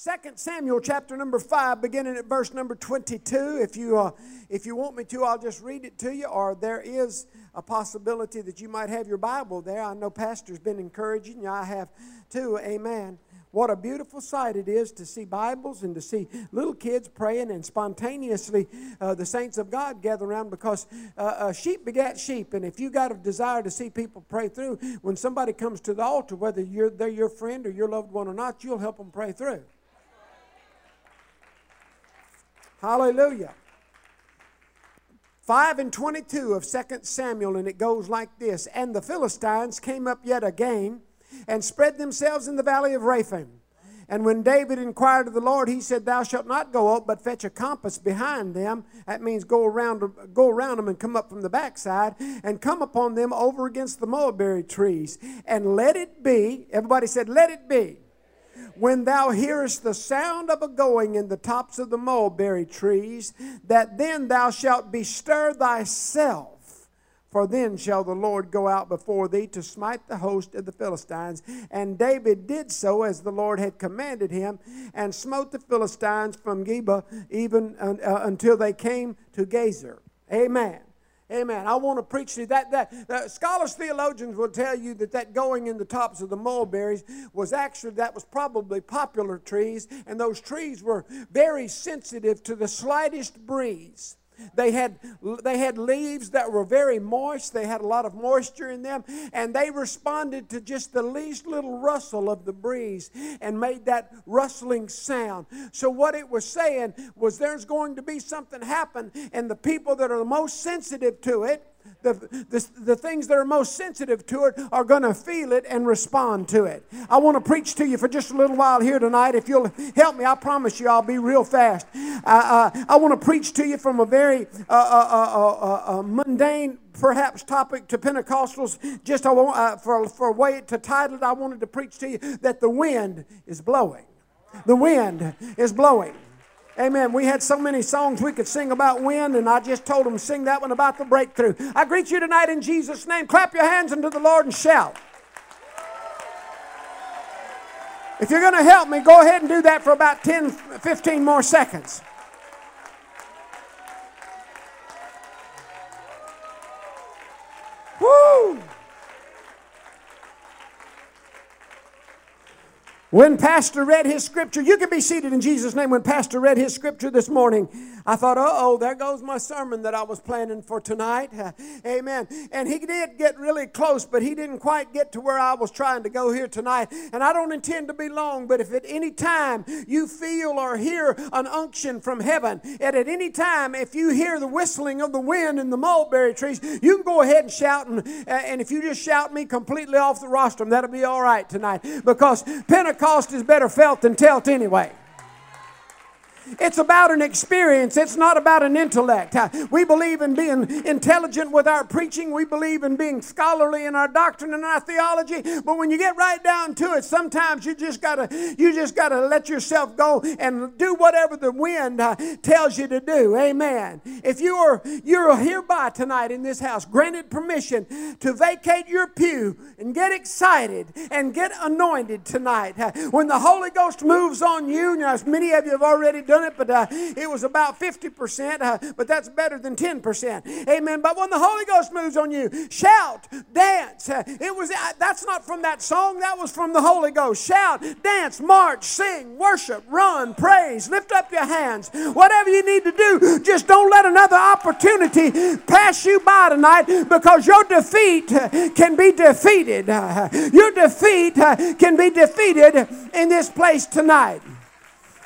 Second Samuel chapter number 5 beginning at verse number 22 if you uh, if you want me to I'll just read it to you. Or there is a possibility that you might have your Bible there. I know pastor's been encouraging you. I have too. Amen. What a beautiful sight it is to see Bibles and to see little kids praying and spontaneously uh, the saints of God gather around because uh, uh, sheep begat sheep. And if you got a desire to see people pray through, when somebody comes to the altar, whether you're, they're your friend or your loved one or not, you'll help them pray through. Hallelujah. 5 and 22 of 2 Samuel, and it goes like this And the Philistines came up yet again and spread themselves in the valley of Rephaim. And when David inquired of the Lord, he said, Thou shalt not go up, but fetch a compass behind them. That means go around, go around them and come up from the backside, and come upon them over against the mulberry trees. And let it be, everybody said, Let it be when thou hearest the sound of a going in the tops of the mulberry trees, that then thou shalt bestir thyself. For then shall the Lord go out before thee to smite the host of the Philistines. And David did so as the Lord had commanded him, and smote the Philistines from Geba even uh, until they came to Gezer. Amen. Amen. I want to preach to you that, that, that scholars, theologians will tell you that that going in the tops of the mulberries was actually, that was probably poplar trees, and those trees were very sensitive to the slightest breeze. They had, they had leaves that were very moist. They had a lot of moisture in them. And they responded to just the least little rustle of the breeze and made that rustling sound. So, what it was saying was there's going to be something happen, and the people that are the most sensitive to it the, the, the things that are most sensitive to it are going to feel it and respond to it. I want to preach to you for just a little while here tonight. If you'll help me, I promise you I'll be real fast. Uh, uh, I want to preach to you from a very uh, uh, uh, uh mundane perhaps topic to Pentecostals, just uh, for, for a way to title it, I wanted to preach to you that the wind is blowing. The wind is blowing. Amen. We had so many songs we could sing about wind, and I just told them sing that one about the breakthrough. I greet you tonight in Jesus' name. Clap your hands unto the Lord and shout. If you're going to help me, go ahead and do that for about 10, 15 more seconds. When Pastor read his scripture, you can be seated in Jesus' name. When Pastor read his scripture this morning, I thought, uh oh, there goes my sermon that I was planning for tonight. Uh, amen. And he did get really close, but he didn't quite get to where I was trying to go here tonight. And I don't intend to be long, but if at any time you feel or hear an unction from heaven, and at any time if you hear the whistling of the wind in the mulberry trees, you can go ahead and shout. And, uh, and if you just shout me completely off the rostrum, that'll be all right tonight because Pentecost is better felt than telt anyway. It's about an experience. It's not about an intellect. We believe in being intelligent with our preaching. We believe in being scholarly in our doctrine and our theology. But when you get right down to it, sometimes you just gotta you just gotta let yourself go and do whatever the wind uh, tells you to do. Amen. If you are you're hereby tonight in this house granted permission to vacate your pew and get excited and get anointed tonight. When the Holy Ghost moves on you, as many of you have already done it, but uh, it was about 50%, uh, but that's better than 10%. Amen. But when the Holy Ghost moves on you, shout, dance. Uh, it was uh, that's not from that song, that was from the Holy Ghost. Shout, dance, march, sing, worship, run, praise, lift up your hands. Whatever you need to do, just don't let another opportunity pass you by tonight because your defeat can be defeated. Your defeat can be defeated in this place tonight.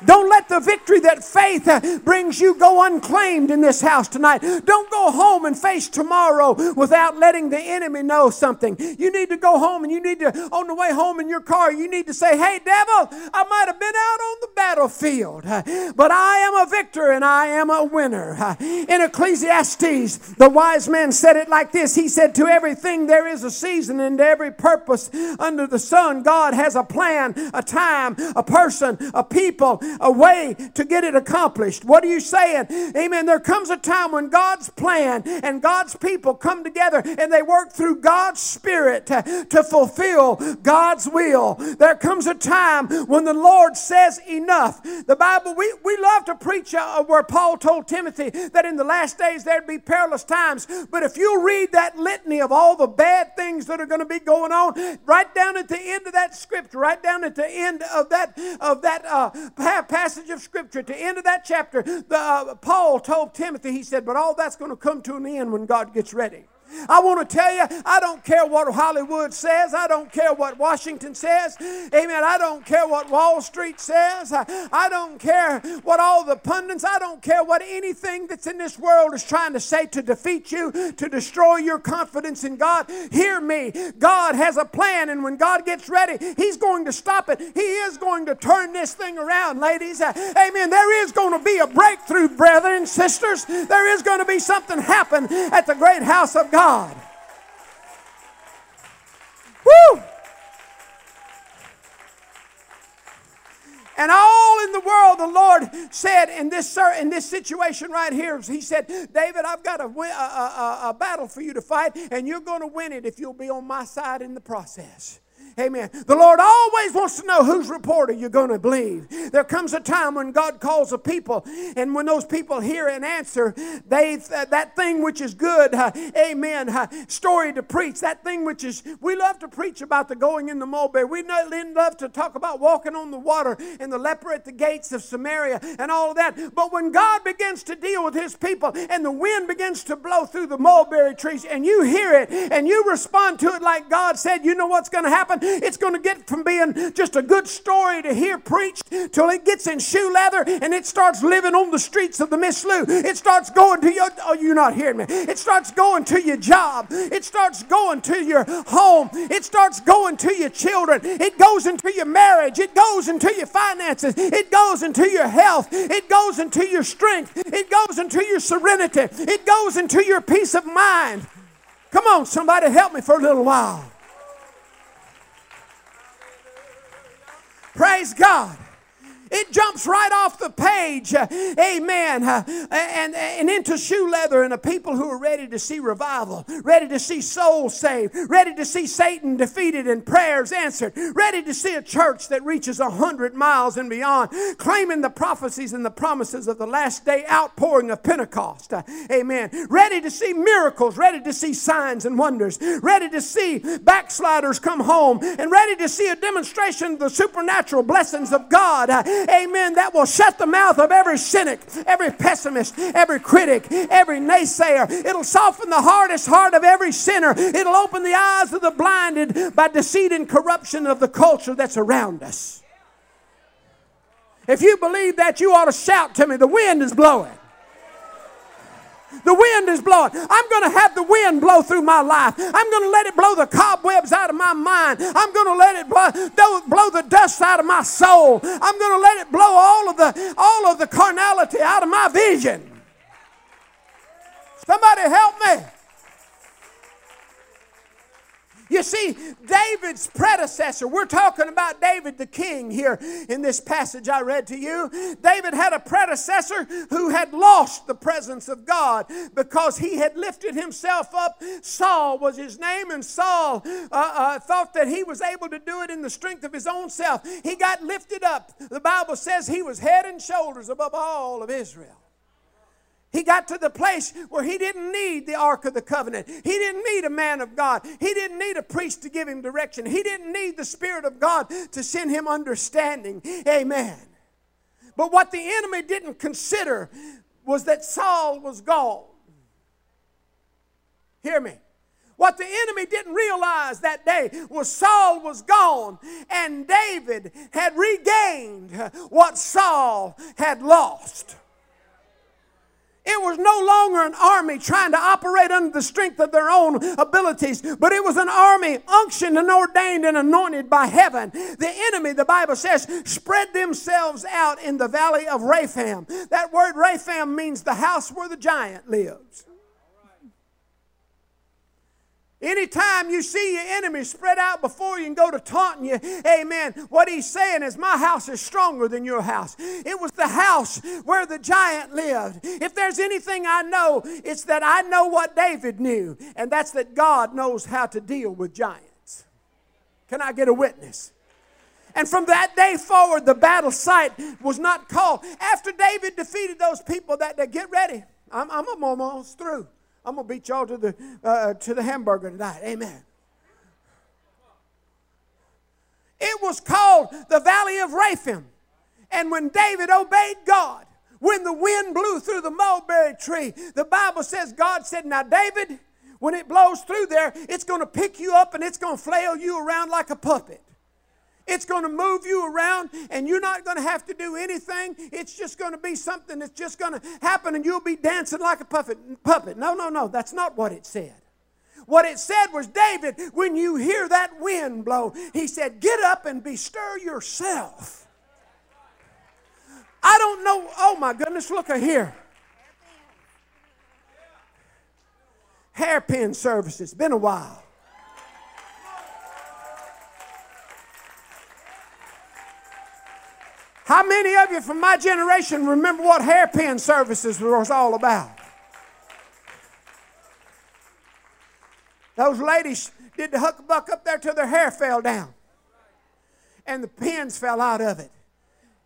Don't let the victory that faith uh, brings you go unclaimed in this house tonight. Don't go home and face tomorrow without letting the enemy know something. You need to go home and you need to, on the way home in your car, you need to say, Hey, devil, I might have been out on the battlefield, uh, but I am a victor and I am a winner. Uh, in Ecclesiastes, the wise man said it like this He said, To everything there is a season, and to every purpose under the sun, God has a plan, a time, a person, a people, a way to get it accomplished. What are you saying? Amen. There comes a time when God's plan and God's people come together and they work through God's Spirit to, fulfill God's will. There comes a time when the Lord says enough. The Bible, we, we love to preach uh, where Paul told Timothy that in the last days there'd be perilous times. But if you read that litany of all the bad things that are going to be going on, right down at the end of that scripture, right down at the end of that of that uh, passage of scripture, the end of that chapter, the, uh, Paul told Timothy, he said, "But all that's going to come to an end when God gets ready." I want to tell you, I don't care what Hollywood says. I don't care what Washington says. Amen. I don't care what Wall Street says. I, don't care what all the pundits, I don't care what anything that's in this world is trying to say to defeat you, to destroy your confidence in God. Hear me. God has a plan, and when God gets ready, He's going to stop it. He is going to turn this thing around, ladies. Amen. There is going to be a breakthrough, brethren sisters. There is going to be something happen at the great house of God. God. Woo! And all in the world, the Lord said in this, in this situation right here, He said, David, I've got a, a, a, a battle for you to fight, and you're going to win it if you'll be on my side in the process. Amen. The Lord always wants to know whose report are you going to believe. There comes a time when God calls a people, and when those people hear an answer, they that thing which is good, uh, amen, uh, story to preach, that thing which is, we love to preach about the going in the mulberry. We love to talk about walking on the water and the leper at the gates of Samaria and all of that. But when God begins to deal with his people and the wind begins to blow through the mulberry trees and you hear it and you respond to it like God said, you know what's going to happen? It's going to get from being just a good story to hear preached till it gets in shoe leather and it starts living on the streets of the Miss Lou. It starts going to your, oh, you're not hearing me. It starts going to your job. It starts going to your home. It starts going to your children. It goes into your marriage. It goes into your finances. It goes into your health. It goes into your strength. It goes into your serenity. It goes into your peace of mind. Come on, somebody, help me for a little while. Praise God. It jumps right off the page, amen, and, and into shoe leather and a people who are ready to see revival, ready to see souls saved, ready to see Satan defeated and prayers answered, ready to see a church that reaches a hundred miles and beyond, claiming the prophecies and the promises of the last day outpouring of Pentecost, amen, ready to see miracles, ready to see signs and wonders, ready to see backsliders come home, and ready to see a demonstration of the supernatural blessings of God amen, that will shut the mouth of every cynic, every pessimist, every critic, every naysayer. It'll soften the hardest heart of every sinner. It'll open the eyes of the blinded by deceit and corruption of the culture that's around us. If you believe that, you ought to shout to me, the wind is blowing. The wind is blowing. I'm going to have the wind blow through my life. I'm going to let it blow the cobwebs out of my mind. I'm going to let it blow, blow the dust out of my soul. I'm going to let it blow all of the all of the carnality out of my vision. Somebody help me. You see, David's predecessor, we're talking about David the king here in this passage I read to you. David had a predecessor who had lost the presence of God because he had lifted himself up. Saul was his name, and Saul uh, uh, thought that he was able to do it in the strength of his own self. He got lifted up. The Bible says he was head and shoulders above all of Israel. He got to the place where he didn't need the Ark of the Covenant. He didn't need a man of God. He didn't need a priest to give him direction. He didn't need the Spirit of God to send him understanding. Amen. But what the enemy didn't consider was that Saul was gone. Hear me. What the enemy didn't realize that day was Saul was gone and David had regained what Saul had lost. It was no longer an army trying to operate under the strength of their own abilities, but it was an army unctioned and ordained and anointed by heaven. The enemy, the Bible says, spread themselves out in the valley of Rephaim. That word Rephaim means the house where the giant lives. Anytime you see your enemy spread out before you and go to taunting you, amen, what he's saying is, My house is stronger than your house. It was the house where the giant lived. If there's anything I know, it's that I know what David knew, and that's that God knows how to deal with giants. Can I get a witness? And from that day forward, the battle site was not called. After David defeated those people that day, get ready. I'm, I'm almost through. I'm to beat y'all to the, uh, to the hamburger tonight. Amen. It was called the Valley of Rephaim. And when David obeyed God, when the wind blew through the mulberry tree, the Bible says God said, Now, David, when it blows through there, it's going to pick you up and it's going to flail you around like a puppet. It's going to move you around, and you're not going to have to do anything. It's just going to be something that's just going to happen, and you'll be dancing like a puppet. No, no, no. That's not what it said. What it said was, David, when you hear that wind blow, he said, Get up and bestir yourself. I don't know. Oh, my goodness, look here. Hairpin services. Been a while. How many of you from my generation remember what hairpin services was all about? Those ladies did the huckabuck up there till their hair fell down. And the pins fell out of it.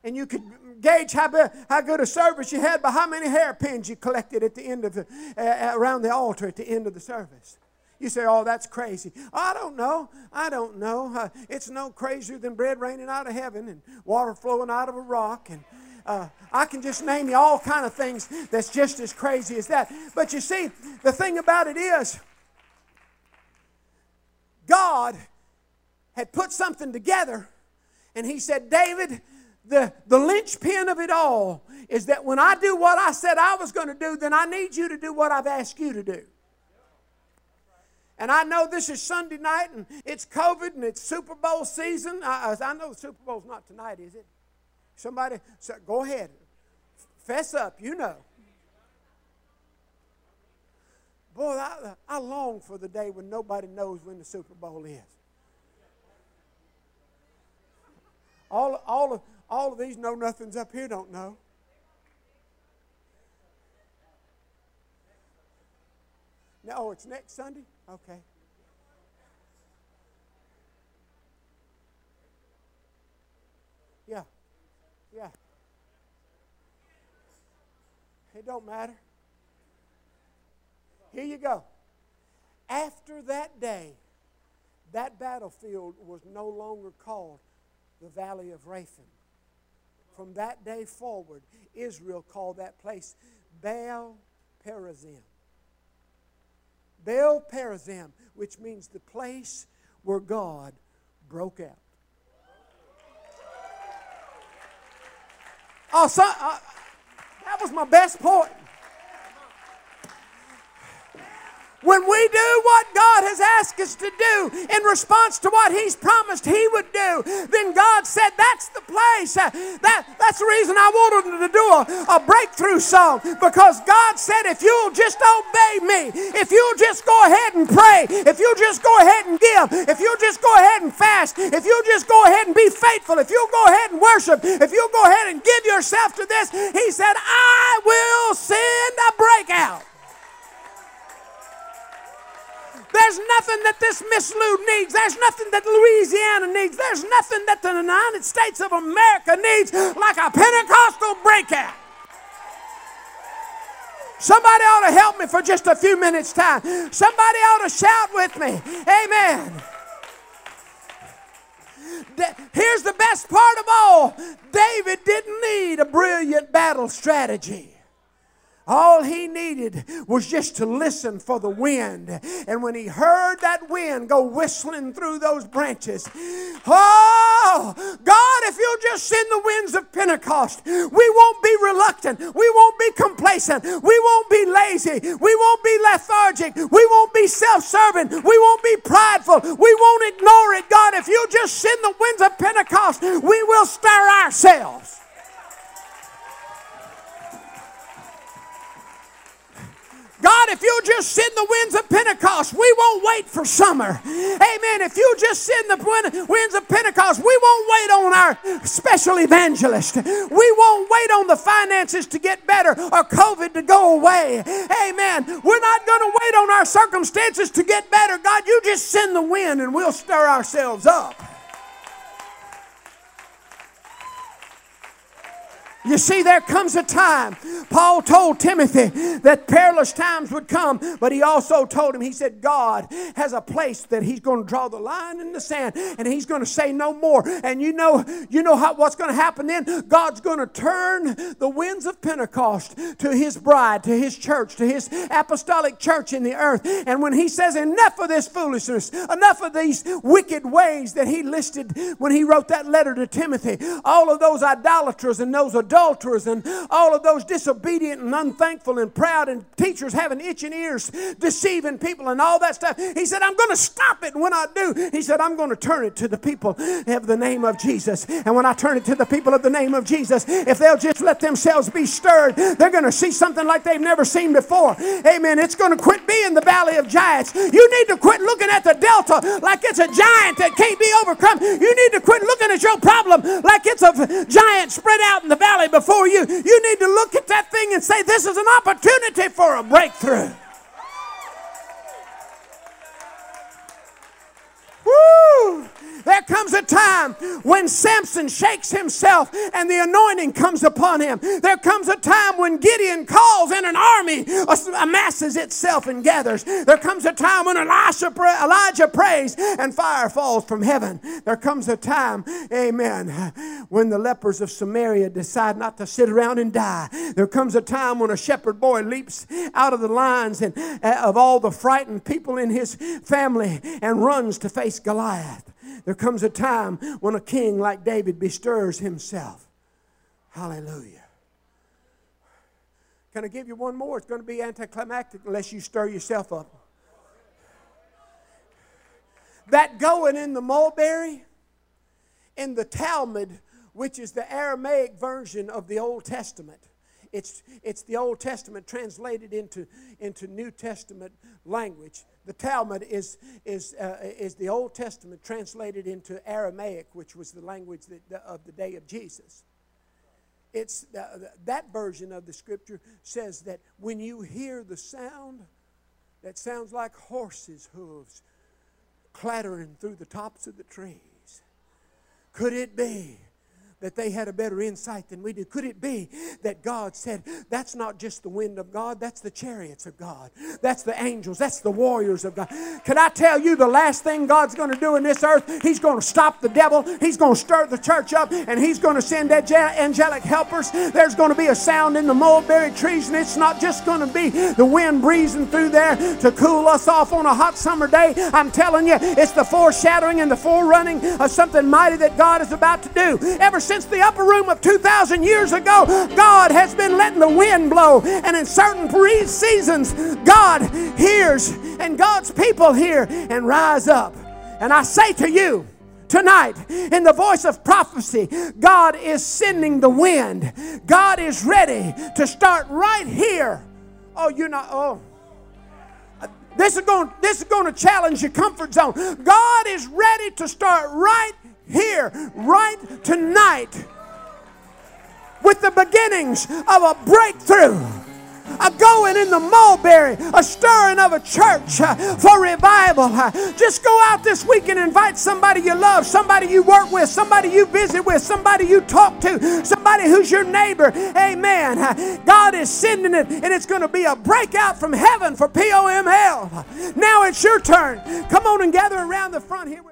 And you could gauge how, how good a service you had by how many hairpins you collected at the end of the, uh, around the altar at the end of the service. You say, oh, that's crazy. I don't know. I don't know. Uh, it's no crazier than bread raining out of heaven and water flowing out of a rock. And uh, I can just name you all kind of things that's just as crazy as that. But you see, the thing about it is, God had put something together, and He said, David, the, the linchpin of it all is that when I do what I said I was going to do, then I need you to do what I've asked you to do. And I know this is Sunday night and it's COVID and it's Super Bowl season. I, I know the Super Bowl's not tonight, is it? Somebody, so go ahead. Fess up, you know. Boy, I, I long for the day when nobody knows when the Super Bowl is. All, all, of, all of these know nothings up here don't know. No, oh, it's next Sunday? Okay. Yeah. Yeah. It don't matter. Here you go. After that day, that battlefield was no longer called the Valley of Rephaim. From that day forward, Israel called that place Baal Perazim. Baal Perazim, which means the place where God broke out. Oh, so, uh, that was my best point. When we do what God has asked us to do in response to what He's promised He would do, then God said, That's the place. Uh, that, that's the reason I wanted to do a, a breakthrough song because God said, If you'll just obey me, if you'll just go ahead and pray, if you'll just go ahead and give, if you'll just go ahead and fast, if you'll just go ahead and be faithful, if you'll go ahead and worship, if you'll go ahead and give yourself to this, He said, I will send a breakout. There's nothing that this Miss Lou needs. There's nothing that Louisiana needs. There's nothing that the United States of America needs like a Pentecostal breakout. Somebody ought to help me for just a few minutes' time. Somebody ought to shout with me. Amen. Here's the best part of all David didn't need a brilliant battle strategy. All he needed was just to listen for the wind. And when he heard that wind go whistling through those branches, oh, God, if you'll just send the winds of Pentecost, we won't be reluctant. We won't be complacent. We won't be lazy. We won't be lethargic. We won't be self serving. We won't be prideful. We won't ignore it. God, if you'll just send the winds of Pentecost, we will stir ourselves. God, if you just send the winds of Pentecost, we won't wait for summer. Amen. If you just send the winds of Pentecost, we won't wait on our special evangelist. We won't wait on the finances to get better or COVID to go away. Amen. We're not going to wait on our circumstances to get better. God, you just send the wind and we'll stir ourselves up. You see, there comes a time. Paul told Timothy that perilous times would come, but he also told him, he said, God has a place that he's going to draw the line in the sand and he's going to say no more. And you know, you know how, what's going to happen then? God's going to turn the winds of Pentecost to his bride, to his church, to his apostolic church in the earth. And when he says, enough of this foolishness, enough of these wicked ways that he listed when he wrote that letter to Timothy, all of those idolaters and those adulterers and all of those disobedient and unthankful and proud and teachers having itching ears, deceiving people and all that stuff. He said, I'm going to stop it. And when I do, he said, I'm going to turn it to the people of the name of Jesus. And when I turn it to the people of the name of Jesus, if they'll just let themselves be stirred, they're going to see something like they've never seen before. Amen. It's going to quit being the valley of giants. You need to quit looking at the delta like it's a giant that can't be overcome. You need to quit looking at your problem like it's a giant spread out in the valley before you. You need to look at that thing and say, This is an opportunity for a breakthrough. Woo! There comes a time when Samson shakes himself and the anointing comes upon him. There comes a time when Gideon calls and an army amasses itself and gathers. There comes a time when Elisha, Elijah prays and fire falls from heaven. There comes a time, amen, when the lepers of Samaria decide not to sit around and die. There comes a time when a shepherd boy leaps out of the lines and, uh, of all the frightened people in his family and runs to face Goliath. There comes a time when a king like David bestirs himself. Hallelujah. Can I give you one more? It's going to be anticlimactic unless you stir yourself up. That going in the mulberry in the Talmud, which is the Aramaic version of the Old Testament. It's, it's the Old Testament translated into, into New Testament language. The Talmud is, is, uh, is the Old Testament translated into Aramaic, which was the language that, of the day of Jesus. It's, that version of the scripture says that when you hear the sound that sounds like horses' hooves clattering through the tops of the trees, could it be that they had a better insight than we do? Could it be that God said, That's not just the wind of God, that's the chariots of God, that's the angels, that's the warriors of God? Can I tell you the last thing God's going to do in this earth? He's going to stop the devil, He's going to stir the church up, and He's going to send angelic helpers. There's going to be a sound in the mulberry trees, and it's not just going to be the wind breezing through there to cool us off on a hot summer day. I'm telling you, it's the foreshadowing and the forerunning of something mighty that God is about to do. Ever since the upper room of 2,000 years ago, God has been letting the wind blow. And in certain seasons, God hears and God's people hear and rise up. And I say to you, tonight in the voice of prophecy god is sending the wind god is ready to start right here oh you're not oh this is going this is going to challenge your comfort zone god is ready to start right here, right tonight, with the beginnings of a breakthrough a going in the mulberry, a stirring of a church uh, for revival. Uh, just go out this week and invite somebody you love, somebody you work with, somebody you visit with, somebody you talk to, somebody who's your neighbor. Amen. Uh, God is sending it, and it's going to be a breakout from heaven for POML. Now it's your turn. Come on and gather around the front here.